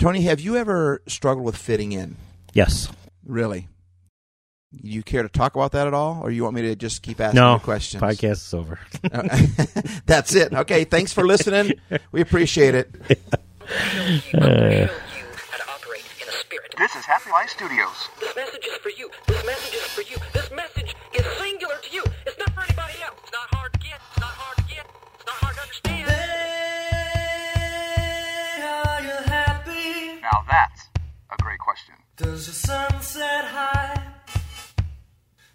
Tony, have you ever struggled with fitting in? Yes. Really? You care to talk about that at all, or you want me to just keep asking No. you questions? Podcast is over. That's it. Okay, thanks for listening. We appreciate it. how to operate in a spirit. This is Happy Life Studios. This message is for you. This message is for you. This message is singular to you. It's not for anybody else. It's not hard to get. It's not hard to get. It's not hard to understand. Does your sunset high?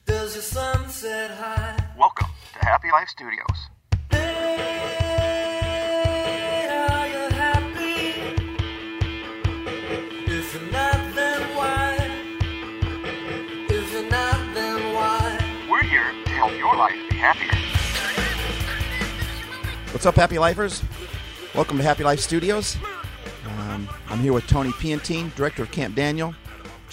Does your sunset high? Welcome to Happy Life Studios. Hey, are you happy? If you're not, then why? If you're not, then why? We're here to help your life be happier. What's up, Happy Lifers? Welcome to Happy Life Studios. Um, I'm here with Tony Piantine, director of Camp Daniel.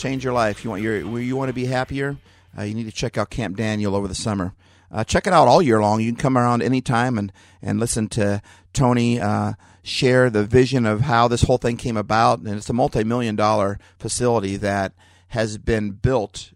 Change your life. You want your you want to be happier. Uh, you need to check out Camp Daniel over the summer. Uh, check it out all year long. You can come around anytime and and listen to Tony uh, share the vision of how this whole thing came about. And it's a multi-million dollar facility that has been built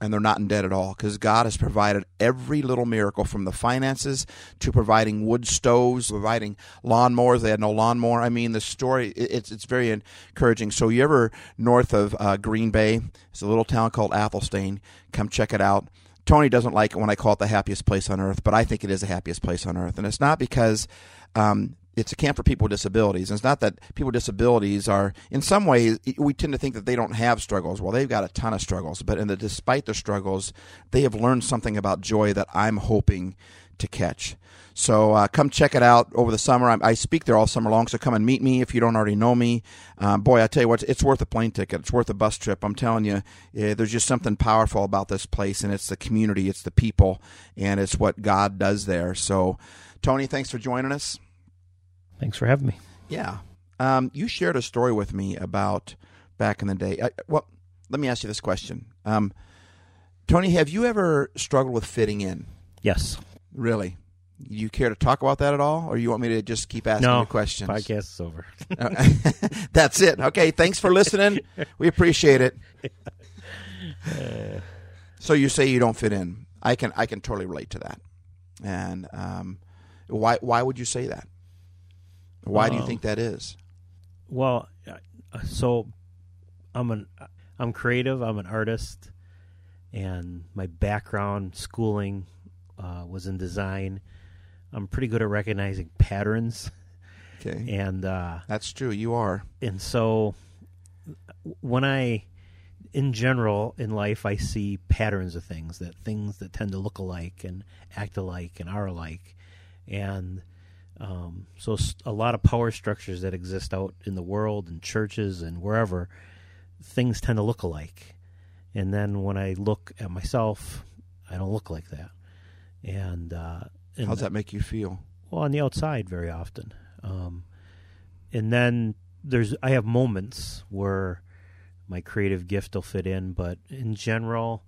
and they're not in debt at all because God has provided every little miracle from the finances to providing wood stoves, providing lawnmowers. They had no lawnmower. I mean, the story it's it's very encouraging. So you ever north of uh, Green Bay? It's a little town called Athelstane. Come check it out. Tony doesn't like it when I call it the happiest place on earth, but I think it is the happiest place on earth, and it's not because um, it's a camp for people with disabilities. And it's not that people with disabilities are, in some ways, we tend to think that they don't have struggles. Well, they've got a ton of struggles, but in the, despite their struggles, they have learned something about joy that I'm hoping to catch. So uh, come check it out over the summer. I, I speak there all summer long, so come and meet me if you don't already know me. Um, boy, I tell you what, it's worth a plane ticket. It's worth a bus trip. I'm telling you, eh, there's just something powerful about this place, and it's the community, it's the people, and it's what God does there. So, Tony, thanks for joining us. Thanks for having me. Yeah. Um, you shared a story with me about back in the day. I, well, let me ask you this question. Um, Tony, have you ever struggled with fitting in? Yes. Really? You care to talk about that at all, or you want me to just keep asking No. you questions? Podcast is over. That's it. Okay. Thanks for listening. We appreciate it. So you say you don't fit in. I can I can totally relate to that. And um, why why would you say that? Why do you Um, think that is? well, uh, so I'm an I'm creative. I'm an artist, and my background schooling uh, was in design. I'm pretty good at recognizing patterns, Okay. and uh, That's true. You are. and so when I, in general, in life, I see patterns of things that things that tend to look alike and act alike and are alike, and um, so a lot of power structures that exist out in the world and churches and wherever, things tend to look alike, and then when I look at myself, I don't look like that, and uh, and How's that make you feel? well on the outside very often. Um, and then there's i have moments where my creative gift will fit in but in general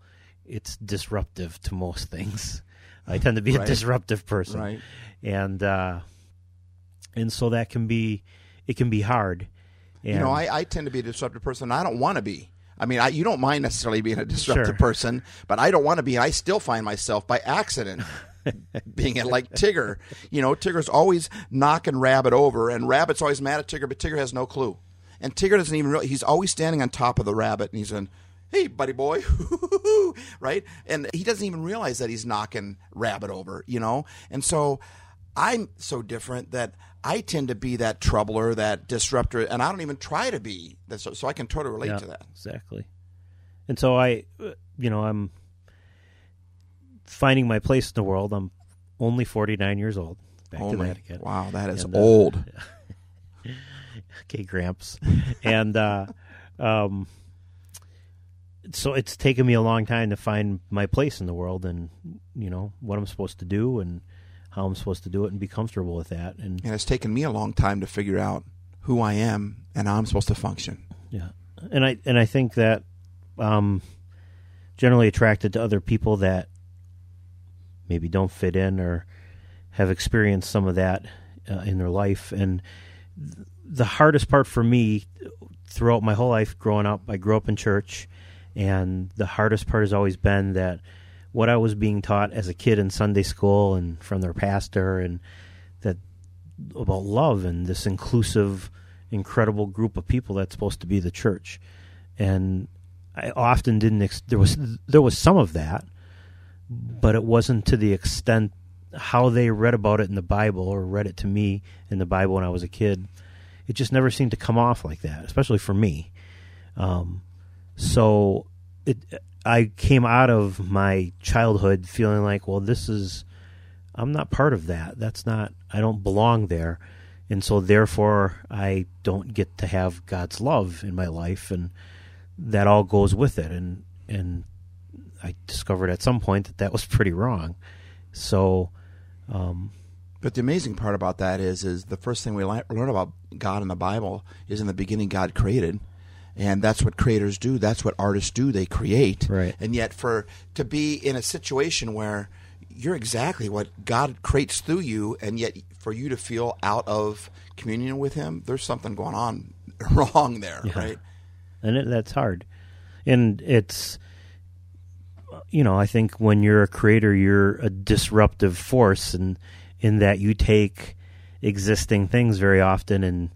it's disruptive to most things. I tend to be a disruptive person. Right. and uh and so that can be it can be hard and You know, I, I tend to be a disruptive person. I don't want to be. I mean, I, you don't mind necessarily being a disruptive Sure. person, but I don't want to be. I still find myself by accident being it like Tigger. You know, Tigger's always knocking Rabbit over, and Rabbit's always mad at Tigger, but Tigger has no clue. And Tigger doesn't even realize he's always standing on top of the rabbit, and he's in, "Hey, buddy boy," right? And he doesn't even realize that he's knocking Rabbit over. You know, and so I'm so different that I tend to be that troubler, that disruptor, and I don't even try to be. So, so I can totally relate Yeah, to that. exactly and so i uh, you know i'm finding my place in the world i'm only 49 years old back oh to my, that again wow, that is And, uh, old. okay gramps and uh um so it's taken me a long time to find my place in the world and you know what i'm supposed to do and how i'm supposed to do it and be comfortable with that. And And it's taken me a long time to figure out who I am and how I'm supposed to function. yeah. And i and i think that um generally attracted to other people that maybe don't fit in or have experienced some of that uh, in their life. And th- the hardest part for me throughout my whole life growing up, I grew up in church, and the hardest part has always been that what I was being taught as a kid in Sunday school and from their pastor, and that about love and this inclusive, incredible group of people that's supposed to be the church, and I often didn't. Ex- there was there was some of that, but it wasn't to the extent how they read about it in the Bible or read it to me in the Bible when I was a kid. It just never seemed to come off like that, especially for me. Um, so it, I came out of my childhood feeling like, well, this is, I'm not part of that. That's not, I don't belong there. And so therefore, I don't get to have God's love in my life. And that all goes with it. And, and I discovered at some point that that was pretty wrong. So, um, But the amazing part about that is, is the first thing we learn about God in the Bible is in the beginning God created, and that's what creators do. That's what artists do. They create. Right. And yet, for to be in a situation where you're exactly what God creates through you, and yet for you to feel out of communion with Him, there's something going on wrong there, Yeah. right? and it, that's hard. And it's, you know, I think when you're a creator, you're a disruptive force, and in that you take existing things very often and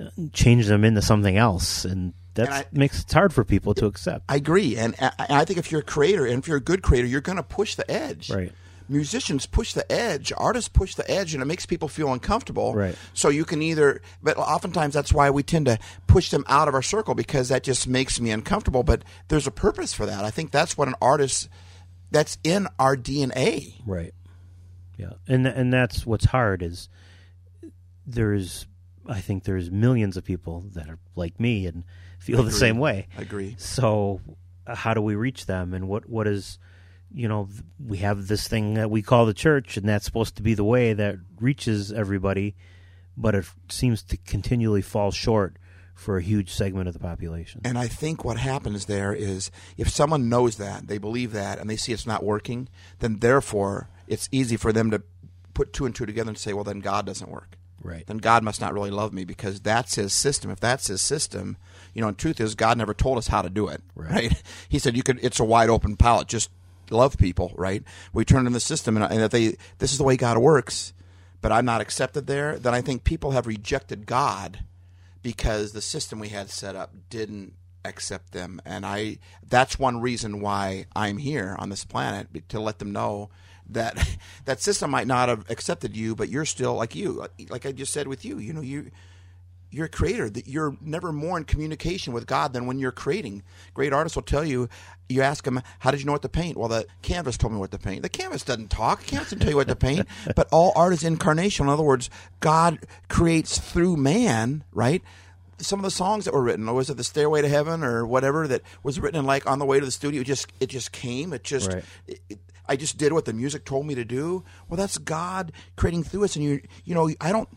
uh, change them into something else, and that I- makes it hard for people to accept. I agree, and I, I think if you're a creator and if you're a good creator, you're going to push the edge. Right. Musicians push the edge, artists push the edge, and it makes people feel uncomfortable. Right. So you can either, but oftentimes that's why we tend to push them out of our circle because that just makes me uncomfortable. But there's a purpose for that. I think that's what an artist, that's in our DNA. Right. Yeah, and and that's what's hard is there's I think there's millions of people that are like me and feel the same way. I agree. So uh, how do we reach them and what what is you know we have this thing that we call the church and that's supposed to be the way that reaches everybody but it seems to continually fall short for a huge segment of the population. And I think what happens there is if someone knows that, they believe that, and they see it's not working, then therefore it's easy for them to put two and two together and say, well, then God doesn't work. Right. Then God must not really love me because that's his system. If that's his system, you know, and truth is, God never told us how to do it. Right. Right. He said you could. It's a wide open palette. Just love people. Right. We turn in the system, and, and if they, this is the way God works, but I'm not accepted there, then I think people have rejected God because the system we had set up didn't accept them and i that's one reason why i'm here on this planet to let them know that that system might not have accepted you but you're still like you like i just said with you you know you you're a creator that you're never more in communication with god than when you're creating great artists will tell you you ask them how did you know what to paint well the canvas told me what to paint the canvas doesn't talk the canvas doesn't tell you what to paint but all art is incarnation in other words god creates through man right some of the songs that were written, or was it the Stairway to Heaven or whatever that was written like on the way to the studio? It just it just came. It just Right. it, it- I just did what the music told me to do. Well, that's God creating through us, and you you know I don't.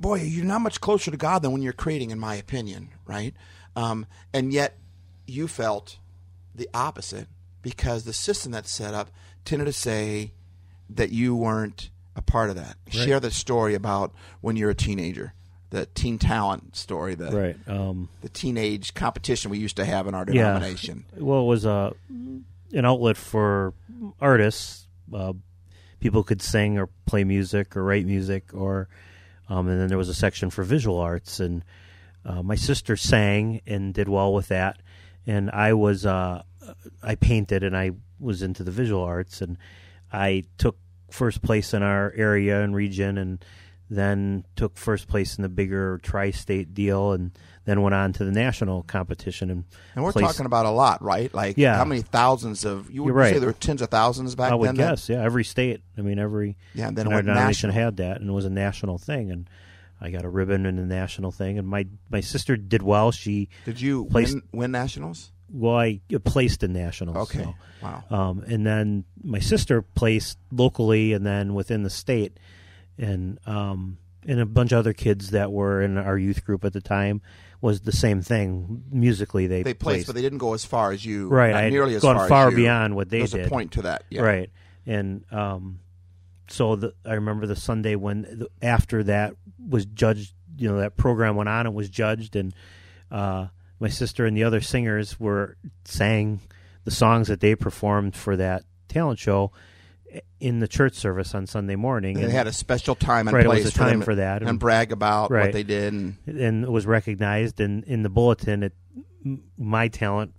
Boy, you're not much closer to God than when you're creating, in my opinion, right? Um, and yet, you felt the opposite because the system that's set up tended to say that you weren't a part of that. Share the story about when you're a teenager, the teen talent story, the Right. Um the teenage competition we used to have in our Yeah. denomination. Well, it was a an outlet for artists. Uh, people could sing or play music or write music, or um, and then there was a section for visual arts. And uh, my sister sang and did well with that, and I was uh, I painted and I was into the visual arts, and I took first place in our area and region, and then took first place in the bigger tri-state deal, and then went on to the national competition and And we're placed- talking about a lot, right? Like Yeah. how many thousands of you would right. say there were tens of thousands back I would then? guess, yeah. Every state, I mean, every Yeah, and then denomination national. had that, and it was a national thing. And I got a ribbon in the national thing. And my my sister did well. She Did you Placed- win, win nationals? well, I placed in nationals. Okay. so. Wow. Um, and then my sister placed locally, and then within the state, and um, and a bunch of other kids that were in our youth group at the time was the same thing. Musically, they, They placed, but they didn't go as far as you. Right, I nearly as gone far, as far you. beyond what they There's did. a point to that. Yeah. Right. And um, so the, I remember the Sunday when the, after that was judged, you know, that program went on and was judged, and uh, my sister and the other singers were sang the songs that they performed for that talent show in the church service on Sunday morning. They had a special time and Right, it was place a time for that, and, and- brag about what they did. And and it was recognized and in the bulletin it my talent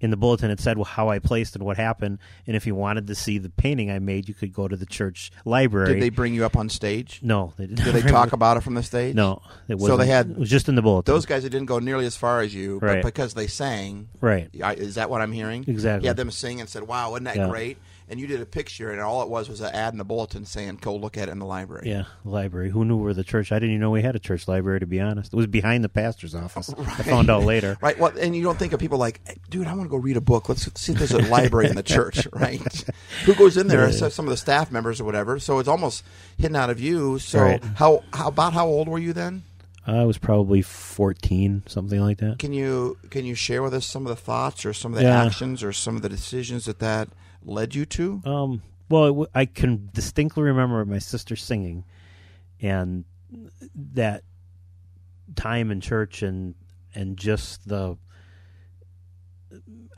in the bulletin it said how I placed and what happened and if you wanted to see the painting I made you could go to the church library did they bring you up on stage? no they did Did they talk about it from the stage? no it So they had- it was just in the bulletin Those guys that didn't go nearly as far as you, Right. but because they sang, right I- is that what I'm hearing? Exactly. You had them sing and said, "Wow, wasn't that Yeah. great?" And you did a picture, and all it was was an ad in the bulletin saying, "Go look at it in the library." yeah library who knew where the church I didn't even know we had a church library to be honest it was behind the pastor's office I found out later Right. Well, and you don't think of people like, hey, dude, I want to go read a book. Let's see if there's a library in the church, right? Who goes in there? So Some of the staff members or whatever. So it's almost hidden out of you. So Right. how, how about how old were you then? I was probably 14 something like that Can you can you share with us some of the thoughts or some of the Yeah. actions or some of the decisions that that led you to? Um, well, it w- I can distinctly remember my sister singing, and that time in church, and and just the.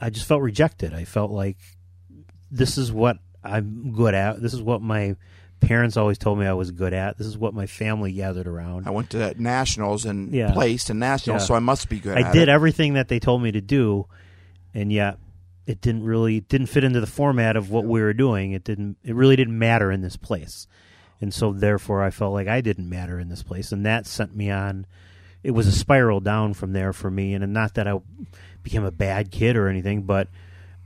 I just felt rejected. I felt like this is what I'm good at. This is what my parents always told me I was good at. This is what my family gathered around. I went to nationals and Yeah. placed in nationals, Yeah. so I must be good. I did it. everything that they told me to do, and yet it didn't really didn't fit into the format of what we were doing. It didn't. It really didn't matter in this place, and so therefore I felt like I didn't matter in this place, and that sent me on. It was a spiral down from there for me, and not that I became a bad kid or anything, but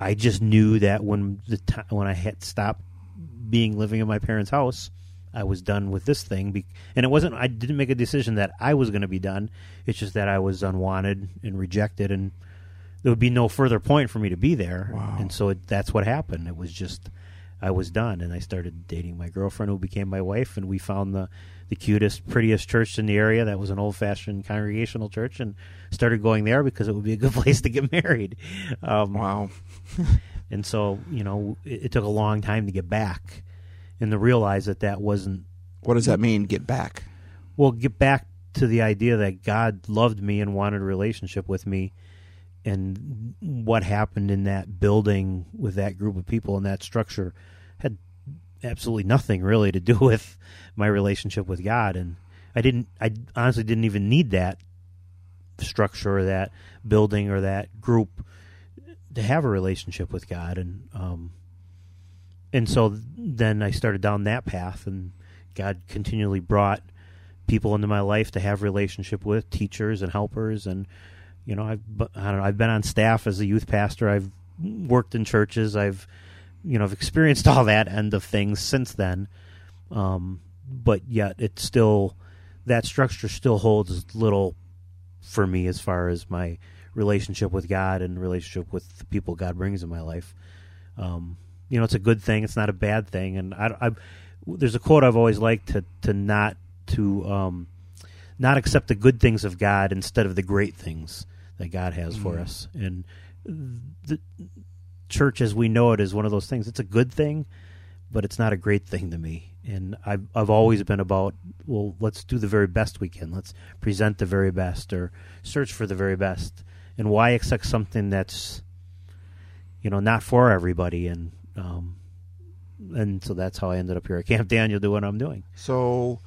I just knew that when the time when I had stopped being living in my parents' house, I was done with this thing. Be- and it wasn't. I didn't make a decision that I was going to be done. It's just that I was unwanted and rejected, and there would be no further point for me to be there. And so it, that's what happened. It was just I was done, and I started dating my girlfriend, who became my wife, and we found the the cutest, prettiest church in the area. That was an old fashioned congregational church, and started going there because it would be a good place to get married. Um, Wow. and so you know it, it took a long time to get back and to realize that that wasn't What does that mean? Get back. well get back to the idea that god loved me and wanted a relationship with me and what happened in that building with that group of people and that structure had absolutely nothing really to do with my relationship with god and i didn't i honestly didn't even need that structure or that building or that group to have a relationship with God, and um, and so then I started down that path, and God continually brought people into my life to have relationship with teachers and helpers, and you know I've I don't know I've been on staff as a youth pastor, I've worked in churches, I've you know I've experienced all that end of things since then, um, but yet it's still that structure still holds little for me as far as my relationship with God and relationship with the people God brings in my life. Um, you know, it's a good thing. It's not a bad thing. And I, I there's a quote I've always liked to to not to um, not accept the good things of God instead of the great things that God has for us. And the church, as we know it, is one of those things. It's a good thing, but it's not a great thing to me. And I've I've always been about well, let's do the very best we can. Let's present the very best or search for the very best. And why accept something that's you know not for everybody? And um, and so that's how I ended up here at Camp Daniel doing what I'm doing. So,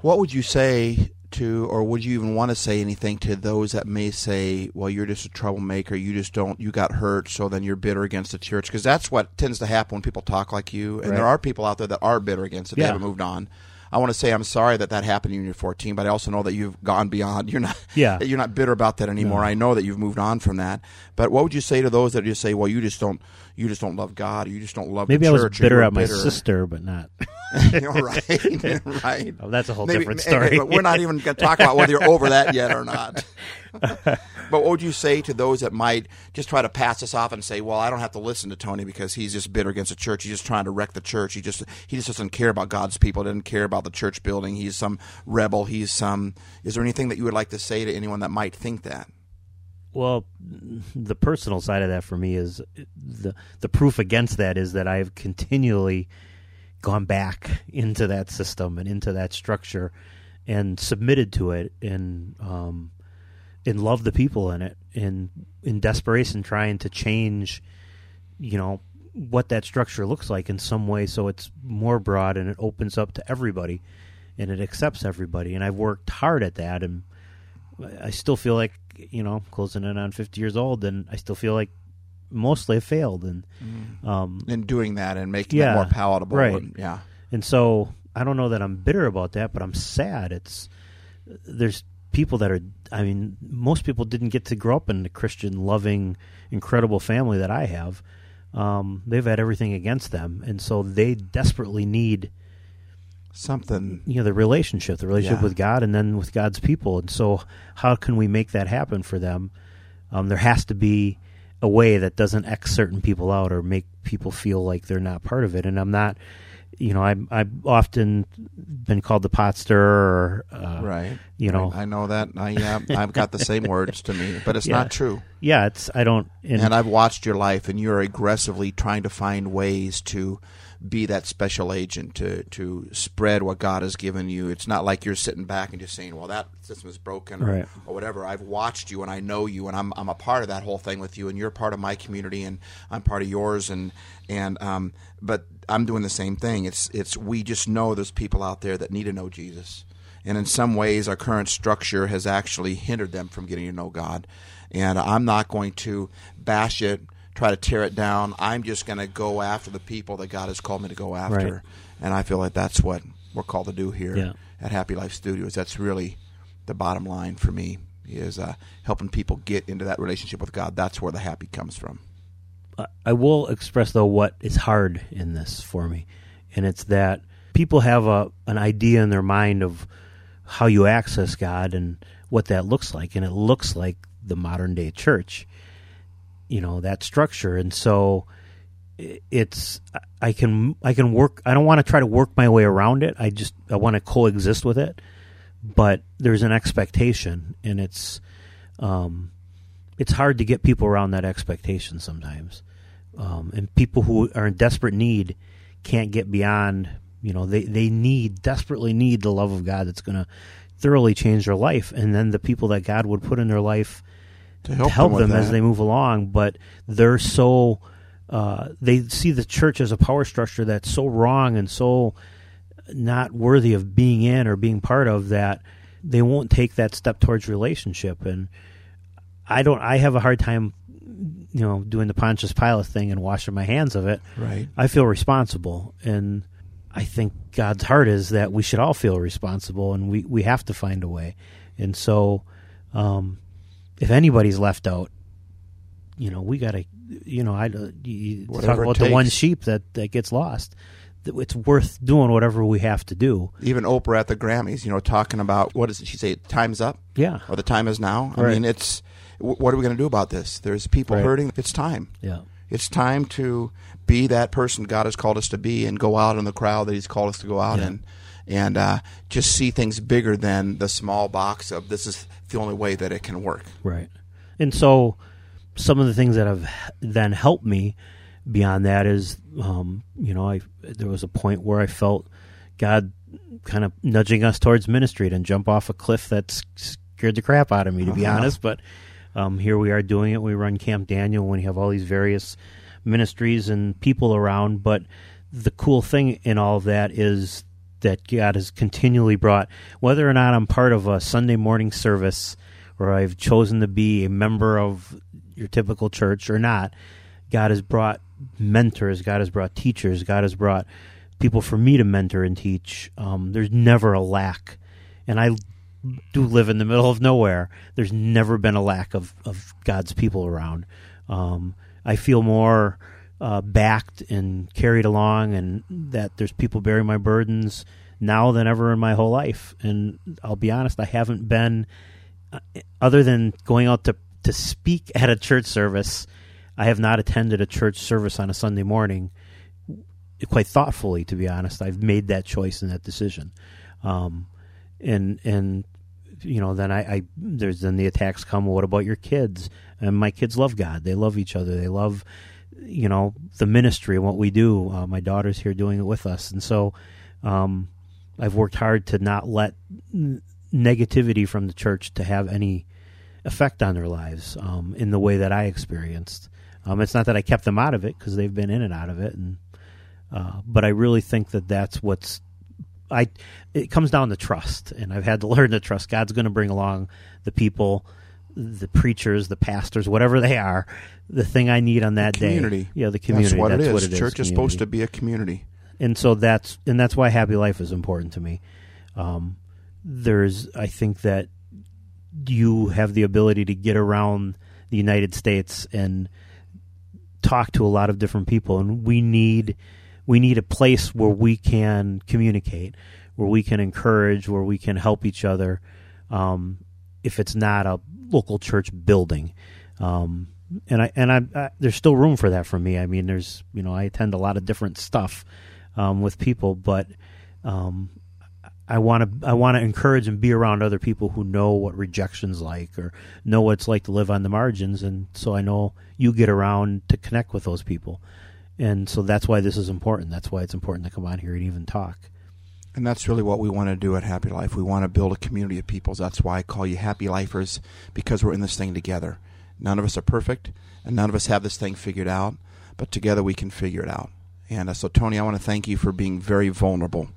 what would you say to, or would you even want to say anything to those that may say, "Well, you're just a troublemaker. You just don't. You got hurt, so then you're bitter against the church." Because that's what tends to happen when people talk like you. And there are people out there that are bitter against it. Yeah. They haven't moved on. I want to say I'm sorry that that happened when you're 14, but I also know that you've gone beyond. You're not. Yeah. You're not bitter about that anymore. I know that you've moved on from that. But what would you say to those that just say, "Well, you just don't. You just don't love God. You just don't love Maybe I was church." or bitter at my bitter." sister, but not. right, right. Oh, that's a whole Maybe- different story. but we're not even going to talk about whether you're over that yet or not. but what would you say to those that might just try to pass this off and say, "Well, I don't have to listen to Tony because he's just bitter against the church. He's just trying to wreck the church. He just he just doesn't care about God's people. Doesn't care about the church building. He's some rebel. He's some." Is there anything that you would like to say to anyone that might think that? Well, the personal side of that for me is the the proof against that is that I've continually gone back into that system and into that structure and submitted to it and um and love the people in it and in desperation trying to change you know what that structure looks like in some way so it's more broad and it opens up to everybody and it accepts everybody and I've worked hard at that and I still feel like you know closing in on 50 years old and I still feel like mostly have failed and um And doing that and making Yeah, it more palatable. right. and- yeah. and so I don't know that I'm bitter about that, but I'm sad. It's there's people that are. I mean, most people didn't get to grow up in a Christian, loving, incredible family that I have. Um, they've had everything against them, and so they desperately need Something. you know the relationship, the relationship Yeah. with God, and then with God's people. And so, how can we make that happen for them? Um, there has to be a way that doesn't X certain people out or make people feel like they're not part of it. And I'm not, you know, I'm I've often been called the pot stirrer, or uh, Right. You know, I know that. I, yeah, I've got the same words to me, but it's Yeah. not true. yeah, it's I don't, and, And I've watched your life, and you're aggressively trying to find ways to be that special agent to to spread what God has given you. It's not like you're sitting back and just saying, "Well, that system is broken," or, Right. or whatever. I've watched you, and I know you, and I'm I'm a part of that whole thing with you, and you're part of my community, and I'm part of yours, and and um, but I'm doing the same thing. It's it's we just know there's people out there that need to know Jesus. And in some ways, our current structure has actually hindered them from getting to know God. And I'm not going to bash it, try to tear it down. I'm just going to go after the people that God has called me to go after. Right. And I feel like that's what we're called to do here Yeah. at Happy Life Studios. That's really the bottom line for me is uh, helping people get into that relationship with God. That's where the happy comes from. I- I will express though what is hard in this for me, and it's that people have a an idea in their mind of how you access God and what that looks like, and it looks like the modern day church, you know that structure, and so it's I can I can work. I don't want to try to work my way around it. I just I want to coexist with it, but there's an expectation, and it's um, it's hard to get people around that expectation sometimes um, and people who are in desperate need can't get beyond you know they, they need desperately need the love of god that's going to thoroughly change their life and then the people that god would put in their life To to help with them as they move along but they're so uh, they see the church as a power structure that's so wrong and so not worthy of being in or being part of that they won't take that step towards relationship and I don't. I have a hard time, you know, doing the Pontius Pilate thing and washing my hands of it. Right. I feel responsible, and I think God's heart is that we should all feel responsible, and we we have to find a way. And so, um, if anybody's left out, you know, we got to, you know, I you- you talk about the one sheep that that gets lost. It's worth doing whatever we have to do. Even Oprah at the Grammys, you know, talking about what does she say? Time's up. Yeah. Or the time is now. I mean, it's what are we going to do about this? There's people Right. hurting. It's time. Yeah. It's time to be that person God has called us to be and go out in the crowd that He's called us to go out Yeah. in, and uh, just see things bigger than the small box of this is the only way that it can work. Right. And so some of the things that have then helped me beyond that is, um, you know, I there was a point where I felt God kind of nudging us towards ministry and jump off a cliff that scared the crap out of me, to be Uh-huh. honest. But um, here we are doing it. We run Camp Daniel when you have all these various ministries and people around. But the cool thing in all of that is that God has continually brought, whether or not I'm part of a Sunday morning service or I've chosen to be a member of your typical church or not, God has brought mentors, God has brought teachers, God has brought people for me to mentor and teach. Um, there's never a lack. And I do live in the middle of nowhere. There's never been a lack of, of God's people around. Um, I feel more uh, backed and carried along, and that there's people bearing my burdens now than ever in my whole life. And I'll be honest, I haven't been, uh, other than going out to, to speak at a church service, I have not attended a church service on a Sunday morning quite thoughtfully, to be honest. I've made that choice and that decision. Um, and and you know then I, I there's then the attacks come well, what about your kids and my kids love god they love each other they love you know the ministry and what we do uh, my daughter's here doing it with us and so um, i've worked hard to not let n- negativity from the church to have any effect on their lives um, in the way that I experienced. Um, it's not that I kept them out of it because they've been in and out of it, and uh, but I really think that that's what's I. It comes down to trust, and I've had to learn to trust. God's going to bring along the people, the preachers, the pastors, whatever they are. The thing I need on that community. day, yeah, the community. That's what that's it is. What it is Church is supposed to be a community. and so that's and that's why happy life is important to me. Um, there's, I think that you have the ability to get around the United States and talk to a lot of different people, and we need we need a place where we can communicate, where we can encourage, where we can help each other. Um, if it's not a local church building, um, and I and I, I there's still room for that for me. I mean, there's you know I attend a lot of different stuff um, with people, but um, I want to I want to encourage and be around other people who know what rejection's like or know what it's like to live on the margins, and so I know you get around to connect with those people, and so that's why this is important. That's why it's important to come on here and even talk. And that's really what we want to do at Happy Life. We want to build a community of peoples. That's why I call you Happy Lifers because we're in this thing together. None of us are perfect, and none of us have this thing figured out, but together we can figure it out. And uh, so, Tony, I want to thank you for being very vulnerable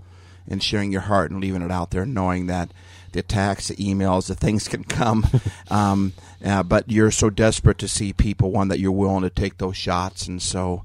and sharing your heart and leaving it out there, knowing that the attacks, the emails, the things can come. um, uh, but you're so desperate to see people, one, that you're willing to take those shots. And so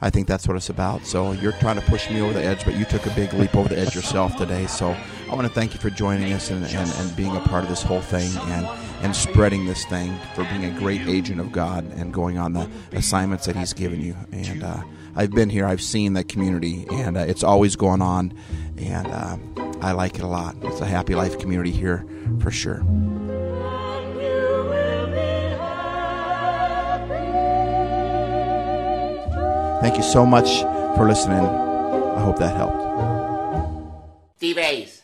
I think that's what it's about. So you're trying to push me over the edge, but you took a big leap over the edge yourself today. So I want to thank you for joining us and, and, and being a part of this whole thing and, and spreading this thing, for being a great agent of God and going on the assignments that He's given you. And uh, I've been here, I've seen that community, and uh, it's always going on. And uh, I like it a lot. It's a happy life community here for sure. Thank you so much for listening. I hope that helped. T-Base.